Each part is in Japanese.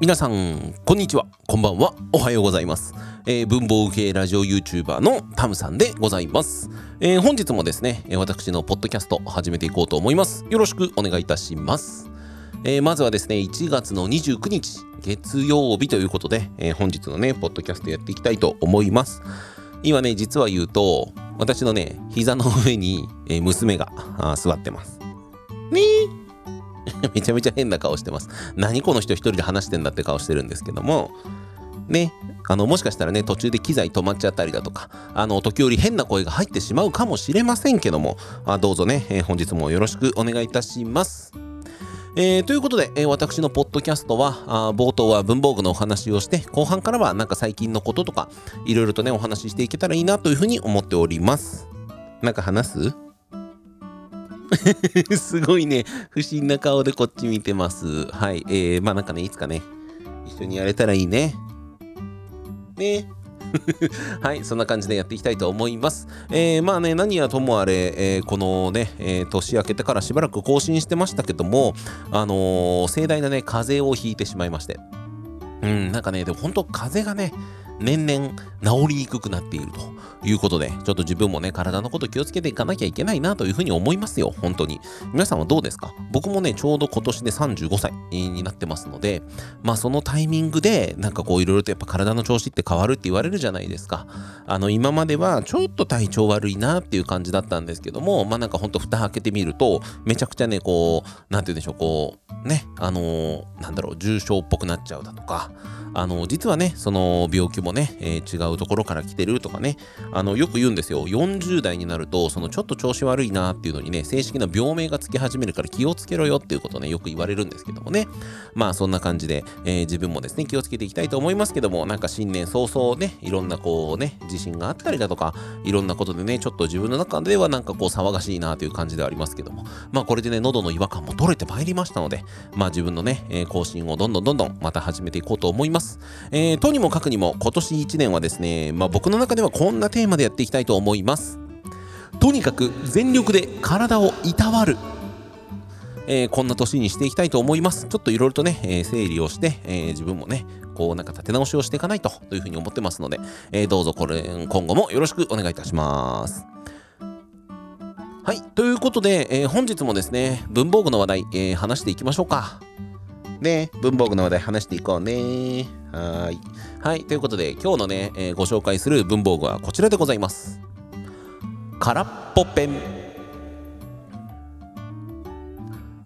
皆さんこんにちは。こんばんは。おはようございます、えー、文房系ラジオ YouTuber のタムさんでございます、えー、本日もですね私のポッドキャスト始めていこうと思います。よろしくお願いいたします、えー、まずはですね1月の29日月曜日ということで、え本日のねポッドキャストやっていきたいと思います。今ね実は言うと私のね膝の上に、娘が座ってます。ねえ めちゃめちゃ変な顔してます。何この人一人で話してんだって顔してるんですけども、ね、あのもしかしたらね途中で機材止まっちゃったりだとかあの時折変な声が入ってしまうかもしれませんけどもあどうぞね、えー、本日もよろしくお願いいたします。えー、ということで、えー、私のポッドキャストはあ冒頭は文房具のお話をして後半からはなんか最近のこととかいろいろとねお話ししていけたらいいなというふうに思っております。なんか話す？すごいね、不審な顔でこっち見てます。はい。えー、まあなんかね、いつかね、一緒にやれたらいいね。ね。はい、そんな感じでやっていきたいと思います。えー、まあね、何はともあれ、えー、このね、えー、年明けてからしばらく更新してましたけども、あの、盛大なね、風邪をひいてしまいまして。うん、なんかね、でも本当風邪がね、年々治りにくくなっているということで、ちょっと自分もね、体のこと気をつけていかなきゃいけないなというふうに思いますよ、本当に。皆さんはどうですか？僕もね、ちょうど今年で35歳になってますので、まあそのタイミングで、なんかこういろいろとやっぱ体の調子って変わるって言われるじゃないですか。あの、今まではちょっと体調悪いなっていう感じだったんですけども、まあなんかほんと蓋開けてみると、めちゃくちゃね、こう、なんて言うんでしょう、こう、ね、あのー、なんだろう、重症っぽくなっちゃうだとか、あの実はねその病気もね、えー、違うところから来てるとかね。あのよく言うんですよ。40代になるとそのちょっと調子悪いなっていうのにね正式な病名がつき始めるから気をつけろよっていうことねよく言われるんですけどもね。まあそんな感じで、えー、自分もですね気をつけていきたいと思いますけどもなんか新年早々ねいろんなこうね自信があったりだとかいろんなことでねちょっと自分の中ではなんかこう騒がしいなという感じではありますけども。まあこれでね喉の違和感も取れてまいりましたのでまあ自分のね、えー、更新をどんどんどんどんまた始めていこうと思います。えー、とにもかくにも今今年1年はですね、まあ、僕の中ではこんなテーマでやっていきたいと思います。とにかく全力で体をいたわる。えー、こんな年にしていきたいと思います。ちょっといろいろとね、えー、整理をして、えー、自分もね、こうなんか立て直しをしていかないとというふうに思ってますので、えどうぞこれ今後もよろしくお願いいたします。はい、ということで、え本日もですね、文房具の話題、え話していきましょうか。ね、文房具の話題話していこうね。はい。はい。ということで、今日のね、えー、ご紹介する文房具はこちらでございます。空っぽペン。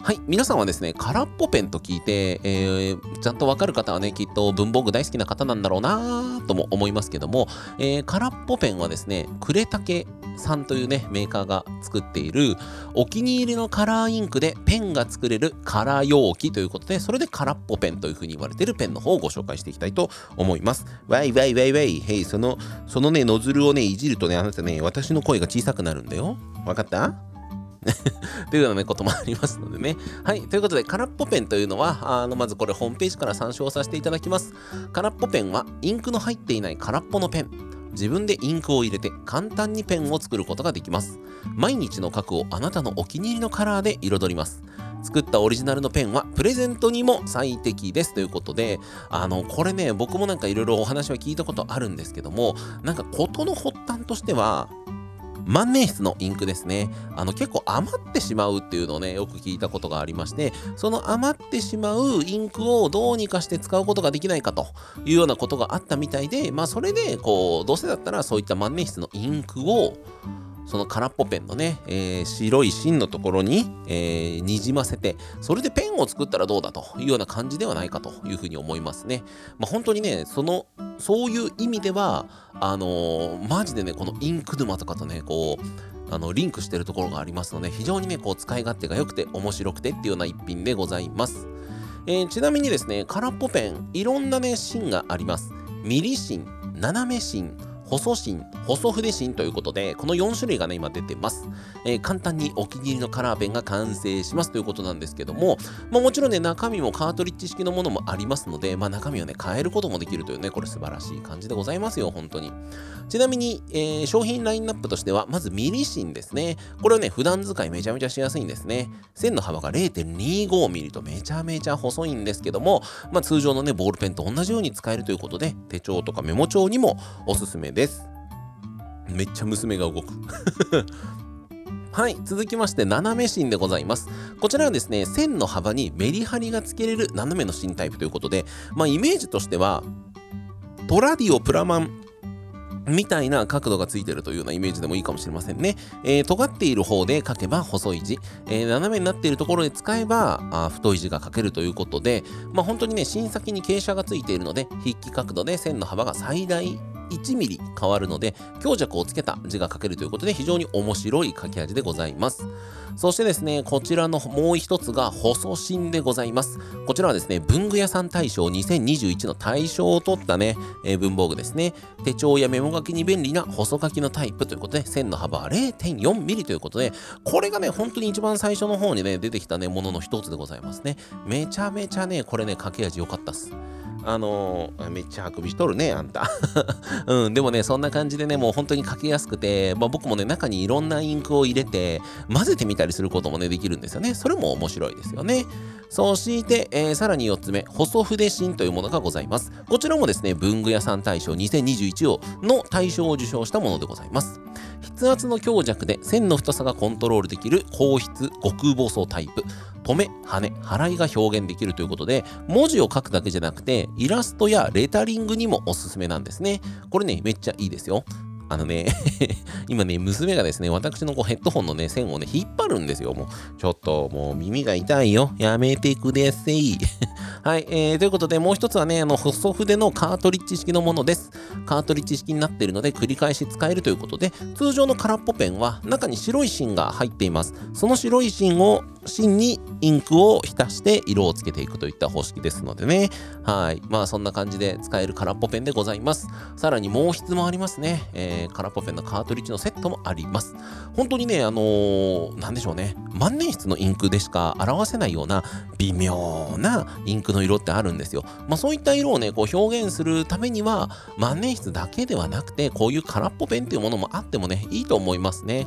はい。皆さんはですね、空っぽペンと聞いて、えー、ちゃんとわかる方はね、きっと文房具大好きな方なんだろうなとも思いますけども、えー、空っぽペンはですね、呉竹さんというね、メーカーが作っているお気に入りのカラーインクでペンが作れるカラー容器ということで、それで空っぽペンというふうに言われているペンの方をご紹介していきたいと思います。わいわいわいわい、へい、その、そのね、ノズルをね、いじるとね、あなたね、私の声が小さくなるんだよ。わかった？というような、こともありますのでね。はい。ということで、空っぽペンというのは、あのまずこれホームページから参照させていただきます。空っぽペンは、インクの入っていない空っぽのペン。自分でインクを入れて簡単にペンを作ることができます毎日の書くをあなたのお気に入りのカラーで彩ります作ったオリジナルのペンはプレゼントにも最適ですということであのこれね僕もなんかいろいろお話は聞いたことあるんですけどもなんか事の発端としては万年筆のインクですね。あの結構余ってしまうっていうのをね、よく聞いたことがありまして、その余ってしまうインクをどうにかして使うことができないかというようなことがあったみたいで、まあそれで、こう、どうせだったらそういった万年筆のインクをその空っぽペンのね、えー、白い芯のところに、えー、にじませて、それでペンを作ったらどうだというような感じではないかというふうに思いますね。まあ、本当にね、その、そういう意味では、あのー、マジでね、このインク沼とかとね、こう、あのリンクしてるところがありますので、非常にね、こう使い勝手が良くて面白くてっていうような一品でございます。えー、ちなみにですね、空っぽペン、いろんなね、芯があります。ミリ芯、斜め芯、細芯、細筆芯ということで、この4種類がね、今出てます。えー、簡単にお気に入りのカラーペンが完成しますということなんですけども、まあ、もちろんね、中身もカートリッジ式のものもありますので、まあ、中身をね、変えることもできるというね、これ素晴らしい感じでございますよ、本当に。ちなみに、えー、商品ラインナップとしては、まずミリ芯ですね。これはね、普段使いめちゃめちゃしやすいんですね。線の幅が0.25ミリとめちゃめちゃ細いんですけども、まあ、通常のね、ボールペンと同じように使えるということで、手帳とかメモ帳にもおすすめです。ですめっちゃ娘が動く はい、続きまして、斜め芯でございます。こちらはですね、線の幅にメリハリがつけれる斜めの芯タイプということで、まあ、イメージとしては、トラディオプラマンみたいな角度がついてるというようなイメージでもいいかもしれませんね。えー、尖っている方で書けば細い字、えー、斜めになっているところで使えばあ太い字が書けるということで、まあ、本当にね、芯先に傾斜がついているので、筆記角度で線の幅が最大1ミリ変わるので強弱をつけた字が書けるということで非常に面白い書き味でございます。そしてですね、こちらのもう一つが細芯でございます。こちらはですね、文具屋さん大賞2021の大賞を取ったね、えー、文房具ですね。手帳やメモ書きに便利な細書きのタイプということで、線の幅は0.4ミリということで、これがね、本当に一番最初の方にね、出てきたね、ものの一つでございますね。めちゃめちゃね、これね、書き味良かったっす。あのー、めっちゃあくびしとるね、あんた。うん、でもね、そんな感じでね、もう本当に書きやすくて、まあ、僕もね、中にいろんなインクを入れて、混ぜてみたたりすることもね、できるんですよね。それも面白いですよね。そして、えー、さらに4つ目、細筆芯というものがございます。こちらもですね、文具屋さん大賞2021をの大賞を受賞したものでございます。筆圧の強弱で線の太さがコントロールできる硬筆極細タイプ。止め、羽、払いが表現できるということで、文字を書くだけじゃなくて、イラストやレタリングにもおすすめなんですね。これね、めっちゃいいですよ。あのね 今ね、娘がですね、私のこうヘッドホンのね、線をね、引っ張るんですよ。もう、ちょっと、もう耳が痛いよ。やめてください。はい、えー、ということで、もう一つはね、あの、細筆のカートリッジ式のものです。カートリッジ式になっているので、繰り返し使えるということで、通常の空っぽペンは、中に白い芯が入っています。その白い芯を芯にインクを浸して色をつけていくといった方式ですのでね。はい。まあそんな感じで使える空っぽペンでございます。さらに毛筆もありますね。えー、空っぽペンのカートリッジのセットもあります。本当にね、あのー、なんでしょうね。万年筆のインクでしか表せないような微妙なインクの色ってあるんですよ。まあそういった色をね、こう表現するためには万年筆だけではなくて、こういう空っぽペンっていうものもあってもね、いいと思いますね。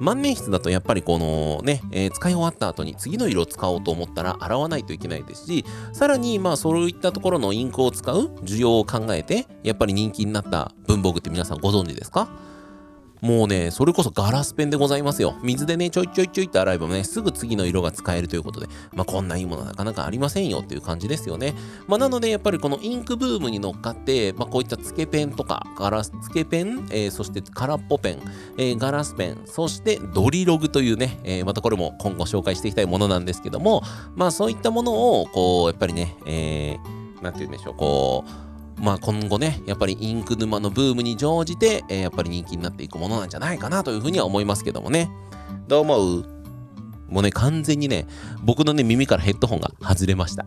万年筆だとやっぱりこのね、えー、使い終わった後に次の色を使おうと思ったら洗わないといけないですし、さらにまあそういったところのインクを使う需要を考えて、やっぱり人気になった文房具って皆さんご存知ですか？もうね、それこそガラスペンでございますよ。水でね、ちょいちょいちょいって洗えばね、すぐ次の色が使えるということで、まあこんないいものはなかなかありませんよっていう感じですよね。まあなので、やっぱりこのインクブームに乗っかって、まあこういったつけペンとか、ガラス、つけペン、えー、そして空っぽペン、えー、ガラスペン、そしてドリログというね、えー、またこれも今後紹介していきたいものなんですけども、まあそういったものを、こう、やっぱりね、えー、なんて言うんでしょう、こう、まあ今後ね、やっぱりインク沼のブームに乗じて、えー、やっぱり人気になっていくものなんじゃないかなというふうには思いますけどもね。どう思う？もうね、完全にね、僕のね、耳からヘッドホンが外れました。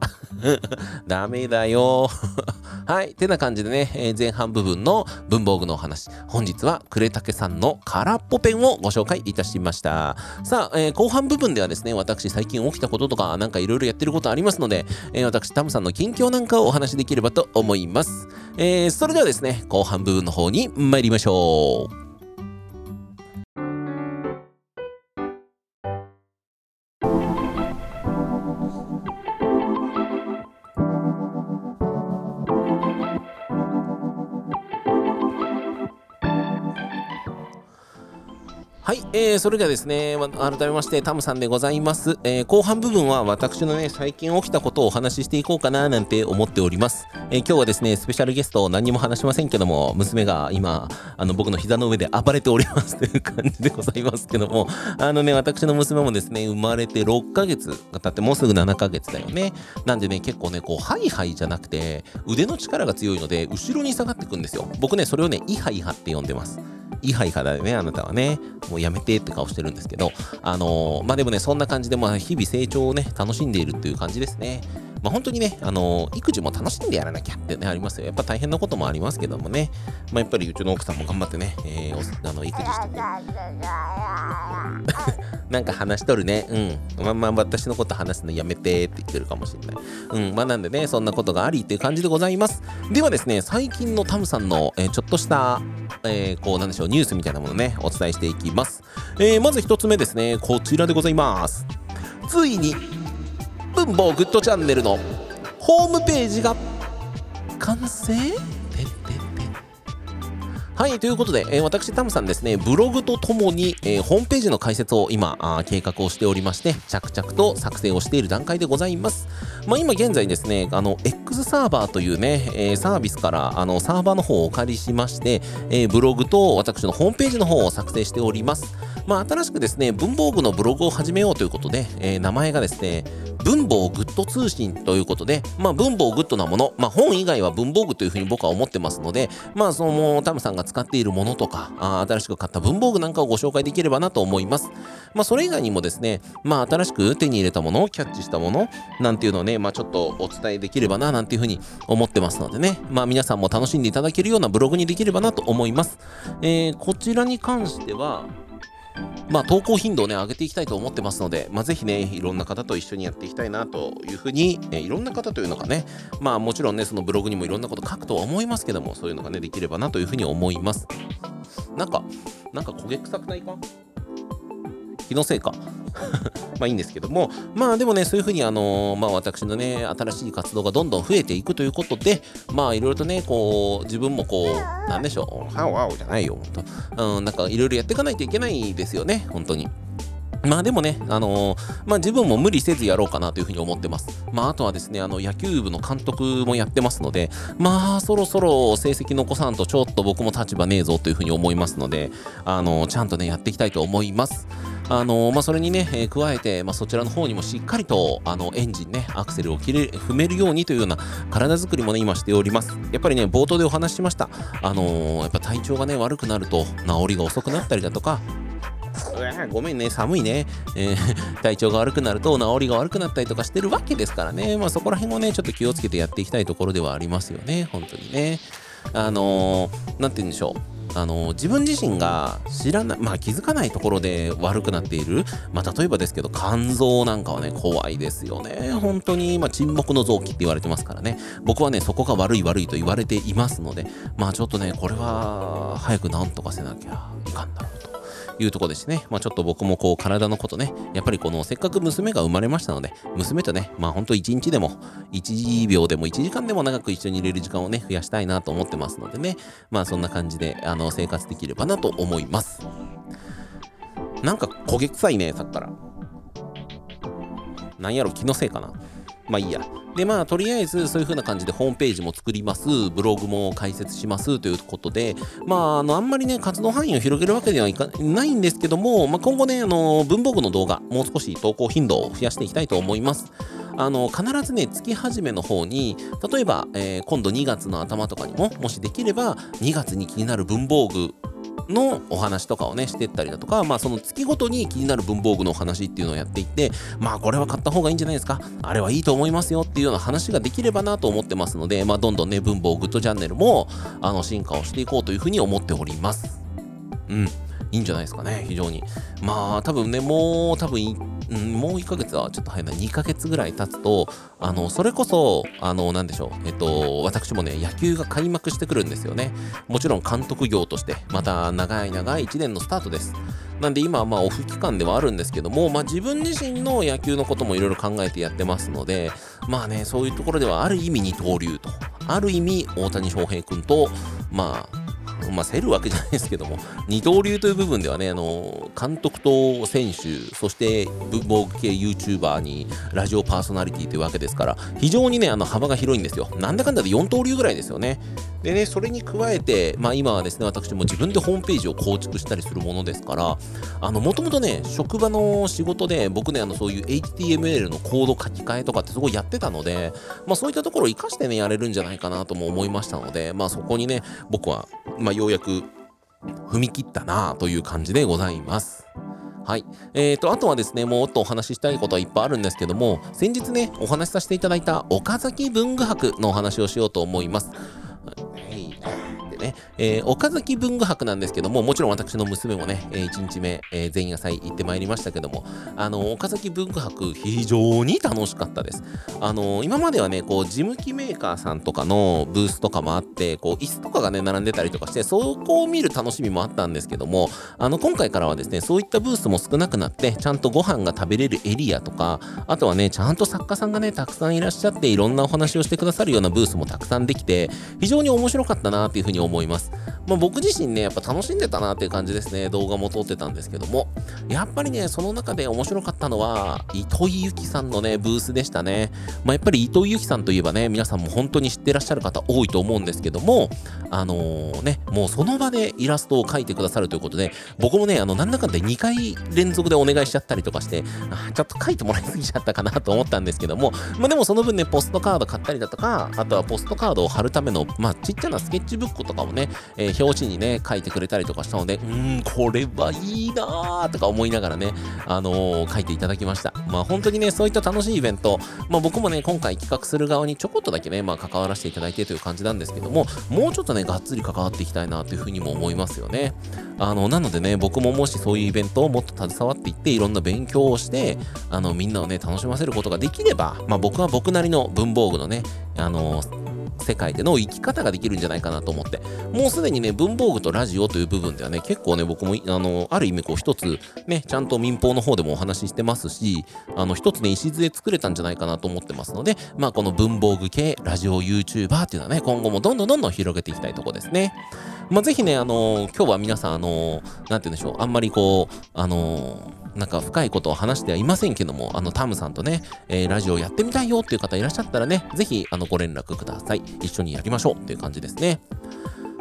ダメだよ。はい。てな感じでね、えー、前半部分の文房具のお話。本日は、呉竹さんの空っぽペンをご紹介いたしました。さあ、えー、後半部分ではですね、私最近起きたこととか、なんかいろいろやってることありますので、えー、私、タムさんの近況なんかをお話しできればと思います。えそれではですね、後半部分の方に参りましょう。ー、それではですね、改めましてタムさんでございます。えー、後半部分は私のね、最近起きたことをお話ししていこうかななんて思っております。えー、今日はですね、スペシャルゲスト何も話しませんけども、娘が今、あの僕の膝の上で暴れております という感じでございますけども、あのね、私の娘もですね、生まれて6ヶ月が経ってもうすぐ7ヶ月だよね。なんでね、結構ね、こう、ハイハイじゃなくて、腕の力が強いので、後ろに下がってくんですよ。僕ね、それをね、イハイハって呼んでます。イハイハだよね、あなたはね。もうやめてって顔してるんですけど、あのー、まあでもね、そんな感じで、まあ日々成長をね、楽しんでいるっていう感じですね。まあ、本当にね、あの育児も楽しんでやらなきゃってね、ありますよ。やっぱ大変なこともありますけどもね、まあ、やっぱりうちの奥さんも頑張ってね、えー、あの育児してて。なんか話しとるね。うん。まあまあ私のこと話すのやめてって言ってるかもしれない。うん。まあなんでね、そんなことがありっていう感じでございます。ではですね、最近のタムさんの、えー、ちょっとした、えー、こうなんでしょう、ニュースみたいなものね、お伝えしていきます。えー、まず一つ目ですね、こちらでございます。ついに、文房グッドチャンネルのホームページが完成はい、ということで、えー、私、タムさんですね、ブログとともに、えー、ホームページの開設を今あ、計画をしておりまして、着々と作成をしている段階でございます。まあ、今現在ですね、あの、X サーバーというね、えー、サービスから、あの、サーバーの方をお借りしまして、えブログと私のホームページの方を作成しております。まあ、新しくですね、文房具のブログを始めようということで、え名前がですね、文房グッド通信ということで、まあ、文房グッドなもの、まあ、本以外は文房具というふうに僕は思ってますので、まあ、その、タムさんが使っているものとか、あ新しく買った文房具なんかをご紹介できればなと思います。まあ、それ以外にもですね、まあ、新しく手に入れたもの、キャッチしたもの、なんていうのをね、まあ、ちょっとお伝えできればな、なんていうふうに思ってますのでね、まあ、皆さんも楽しんでいただけるようなブログにできればなと思います。えー、こちらに関しては、まあ、投稿頻度をね、上げていきたいと思ってますので、まあ、ぜひね、いろんな方と一緒にやっていきたいなというふうに、え、いろんな方というのがね、まあ、もちろんね、そのブログにもいろんなこと書くとは思いますけども、そういうのがね、できればなというふうに思います。なんか、なんか焦げ臭くないか？気のせいか？まあいいんですけども、まあでもね、そういうふうに、あの、まあ私のね、新しい活動がどんどん増えていくということで、まあいろいろとね、こう、自分もこう、なんでしょう、ハオハオじゃないよ、本当うん、なんかいろいろやっていかないといけないですよね、本当に。まあでもね、あのー、まあ自分も無理せずやろうかなというふうに思ってます。まああとはですね、あの野球部の監督もやってますので、まあそろそろ成績残さんとちょっと僕も立場ねえぞというふうに思いますので、あのー、ちゃんとね、やっていきたいと思います。あのまあ、それにね、えー、加えて、まあ、そちらの方にもしっかりとあのエンジンね、アクセルを切れ踏めるようにというような体作りもね、今しております。やっぱりね、冒頭でお話ししました。あのー、やっぱ体調がね、悪くなると治りが遅くなったりだとか、ごめんね、寒いね、えー、体調が悪くなると治りが悪くなったりとかしてるわけですからね、まあ、そこら辺をね、ちょっと気をつけてやっていきたいところではありますよね、本当にね。あのー、なんて言うんでしょう。あの自分自身が知らない、まあ、気づかないところで悪くなっている、まあ、例えばですけど肝臓なんかはね怖いですよね。本当に、まあ、沈黙の臓器って言われてますからね。僕はねそこが悪い悪いと言われていますのでまあちょっとねこれは早くなんとかせなきゃいかんだろうと。いうとこですね。まあちょっと僕もこう体のことね、やっぱりこのせっかく娘が生まれましたので、娘とね、まあほんと1日でも、1秒でも1時間でも長く一緒にいれる時間をね、増やしたいなと思ってますのでね、まあそんな感じで、あの、生活できればなと思います。なんか焦げ臭いね、さっきから。なんやろ、気のせいかな。まあいいや。で、まあ、とりあえずそういう風な感じでホームページも作ります、ブログも開設しますということで、まあ、あの、あんまりね、活動範囲を広げるわけではいかないんですけども、まあ、今後ね、あの、文房具の動画、もう少し投稿頻度を増やしていきたいと思います。あの、必ずね、月始めの方に、例えば、えー、今度2月の頭とかにも、もしできれば、2月に気になる文房具のお話とかをね、してったりだとか、まあその月ごとに気になる文房具のお話っていうのをやっていって、まあこれは買った方がいいんじゃないですか、あれはいいと思いますよっていうような話ができればなと思ってますので、まあどんどんね、文房グッドチャンネルも、あの、進化をしていこうというふうに思っております。うん。いいんじゃないですかね、非常に。まあ、多分ね、もう、多分、うん、もう1ヶ月はちょっと早いな、2ヶ月ぐらい経つと、あの、それこそ、あの、なんでしょう、えっと、私もね、野球が開幕してくるんですよね。もちろん監督業として、また長い長い1年のスタートです。なんで今はまあオフ期間ではあるんですけども、まあ自分自身の野球のこともいろいろ考えてやってますので、まあね、そういうところではある意味二刀流と、ある意味大谷翔平君と、まあ、まあ、競るわけじゃないですけども、二刀流という部分ではね、あの、監督と選手、そして文房具系 YouTuber にラジオパーソナリティというわけですから、非常にね、あの幅が広いんですよ。なんだかんだで4刀流ぐらいですよね。でね、それに加えて、まあ今はですね、私も自分でホームページを構築したりするものですから、あの、もともとね、職場の仕事で、僕ね、あの、そういう HTML のコード書き換えとかってすごいやってたので、まあそういったところを活かしてね、やれるんじゃないかなとも思いましたので、まあそこにね、僕は、まあようやく踏み切ったなという感じでございます。はい。えーと、あとはですね、もっとお話ししたいことはいっぱいあるんですけども、先日ね、お話しさせていただいた岡崎文具博のお話をしようと思います。ね、えー、岡崎文具博なんですけども、もちろん私の娘もね、えー、1日目、えー、前夜祭行ってまいりましたけども、あの、岡崎文具博、非常に楽しかったです。あの、今まではね、こう、事務機メーカーさんとかのブースとかもあって、こう、椅子とかがね、並んでたりとかして、そこを見る楽しみもあったんですけども、あの、今回からはですね、そういったブースも少なくなって、ちゃんとご飯が食べれるエリアとか、あとはね、ちゃんと作家さんがね、たくさんいらっしゃって、いろんなお話をしてくださるようなブースもたくさんできて、非常に面白かったなっていうふうに思思います。まあ、僕自身ね、やっぱ楽しんでたなっていう感じですね。動画も撮ってたんですけども。やっぱりね、その中で面白かったのは、糸井由紀さんのね、ブースでしたね。まあ、やっぱり糸井由紀さんといえばね、皆さんも本当に知ってらっしゃる方多いと思うんですけども、あのー、ね、もうその場でイラストを描いてくださるということで、僕もね、あの、なんだかんで2回連続でお願いしちゃったりとかして、あちょっと描いてもらいすぎちゃったかなと思ったんですけども、まあ、でもその分ね、ポストカード買ったりだとか、あとはポストカードを貼るための、まあ、ちっちゃなスケッチブックとかもね、えー、表紙にね、書いてくれたりとかしたので、うーん、これはいいなーとか思いながらね、あのー、書いていただきました。まあ本当にね、そういった楽しいイベント、まあ僕もね、今回企画する側にちょこっとだけね、まあ関わらせていただいてという感じなんですけども、もうちょっとね、がっつり関わっていきたいなというふうにも思いますよね。あの、なのでね、僕ももしそういうイベントをもっと携わっていって、いろんな勉強をして、あの、みんなをね、楽しませることができれば、まあ僕は僕なりの文房具のね、あの世界での生き方ができるんじゃないかなと思って、もうすでにね、文房具とラジオという部分ではね、結構ね、僕も、あの、ある意味こう一つ、ね、ちゃんと民放の方でもお話ししてますし、あの、一つね、礎作れたんじゃないかなと思ってますので、まあ、この文房具系ラジオ YouTuber っていうのはね、今後もどんどんどんどん広げていきたいとこですね。まあ、ぜひね、あのー、今日は皆さん、あのー、なんて言うんでしょう、あんまりこう、あのー、なんか深いことを話してはいませんけども、あの、タムさんとね、えー、ラジオやってみたいよっていう方いらっしゃったらね、ぜひ、あの、ご連絡ください。一緒にやりましょうっていう感じですね。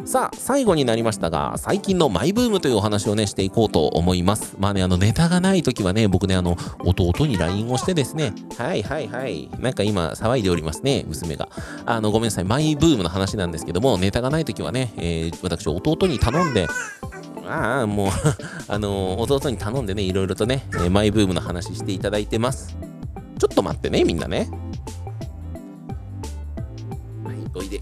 さあ、最後になりましたが、最近のマイブームというお話をね、していこうと思います。まあね、あの、ネタがない時はね、僕ね、あの、弟に LINE をしてですね、はいはいはい、なんか今、騒いでおりますね、娘が。あの、ごめんなさい、マイブームの話なんですけども、ネタがない時はね、えー、私、弟に頼んで、ああ、もう あの、弟に頼んでね、いろいろとね、えマイブームの話していただいてます。ちょっと待ってね、みんなね。はい、おいで。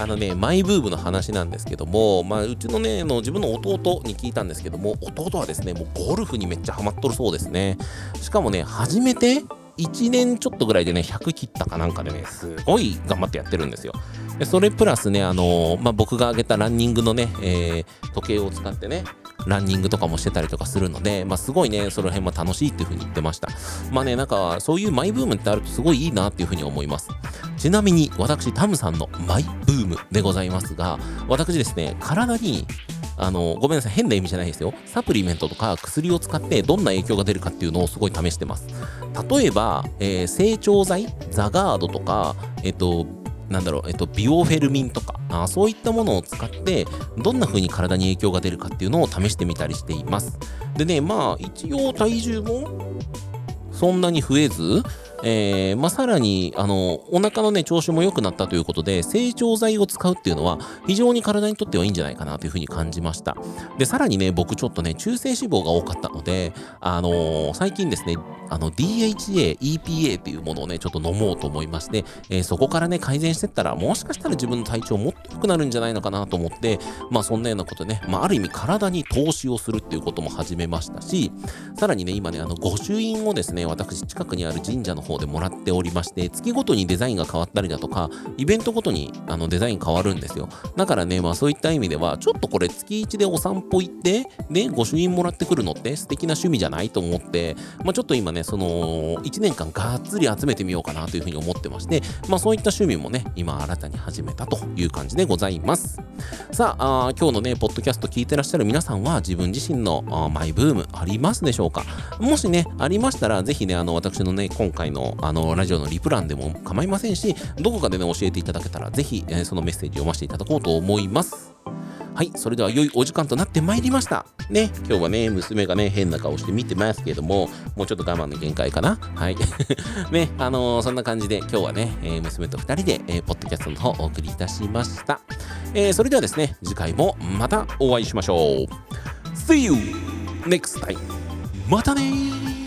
あのね、マイブームの話なんですけども、まあ、うちのね、の自分の弟に聞いたんですけども、弟はですね、もうゴルフにめっちゃハマっとるそうですね。しかもね、初めて1年ちょっとぐらいでね、100切ったかなんかでね、すごい頑張ってやってるんですよ。でそれプラスね、あのー、まあ、僕が挙げたランニングのね、えー、時計を使ってね、ランニングとかもしてたりとかするので、まあ、すごいね、その辺も楽しいっていう風に言ってました。まあね、なんか、そういうマイブームってあるとすごいいいなっていう風に思います。ちなみに、私、タムさんのマイブームでございますが、私ですね、体にあの、ごめんなさい、変な意味じゃないですよ。サプリメントとか薬を使ってどんな影響が出るかっていうのをすごい試してます。例えば、えー、成長剤、ザガードとか、えっと、なんだろう、えっと、ビオフェルミンとかあ、そういったものを使って、どんな風に体に影響が出るかっていうのを試してみたりしています。でね、まあ、一応体重もそんなに増えず、えー、まあ、さらに、あの、お腹のね、調子も良くなったということで、成長剤を使うっていうのは、非常に体にとってはいいんじゃないかなというふうに感じました。で、さらにね、僕ちょっとね、中性脂肪が多かったので、あのー、最近ですね、あの、DHA、EPA っていうものをね、ちょっと飲もうと思いまして、えー、そこからね、改善してったら、もしかしたら自分の体調もっと良くなるんじゃないのかなと思って、まあ、そんなようなことね、まあ、ある意味体に投資をするっていうことも始めましたし、さらにね、今ね、あの、御朱印をですね、私、近くにある神社の方でもらっておりまして、月ごとにデザインが変わったりだとか、イベントごとにあのデザイン変わるんですよ。だからね、まあそういった意味では、ちょっとこれ月1でお散歩行って、で、御朱印もらってくるのって素敵な趣味じゃないと思って、まあちょっと今ね、その、1年間がっつり集めてみようかなというふうに思ってまして、まあそういった趣味もね、今新たに始めたという感じでございます。さあ、あ今日のね、ポッドキャスト聞いてらっしゃる皆さんは、自分自身のマイブームありますでしょうか？もしね、ありましたら、ぜひね、あの、私のね、今回の、あの、ラジオのリプランでも構いませんし、どこかでね、教えていただけたら、ぜひ、えー、そのメッセージ読ませていただこうと思います。はい、それでは良いお時間となってまいりました。ね、今日はね、娘がね、変な顔して見てますけども、もうちょっと我慢の限界かな。はい。ね、あのー、そんな感じで今日はね、えー、娘と2人で、えー、ポッドキャストの方をお送りいたしました。えー、それではですね、次回もまたお会いしましょう。See you! next time またね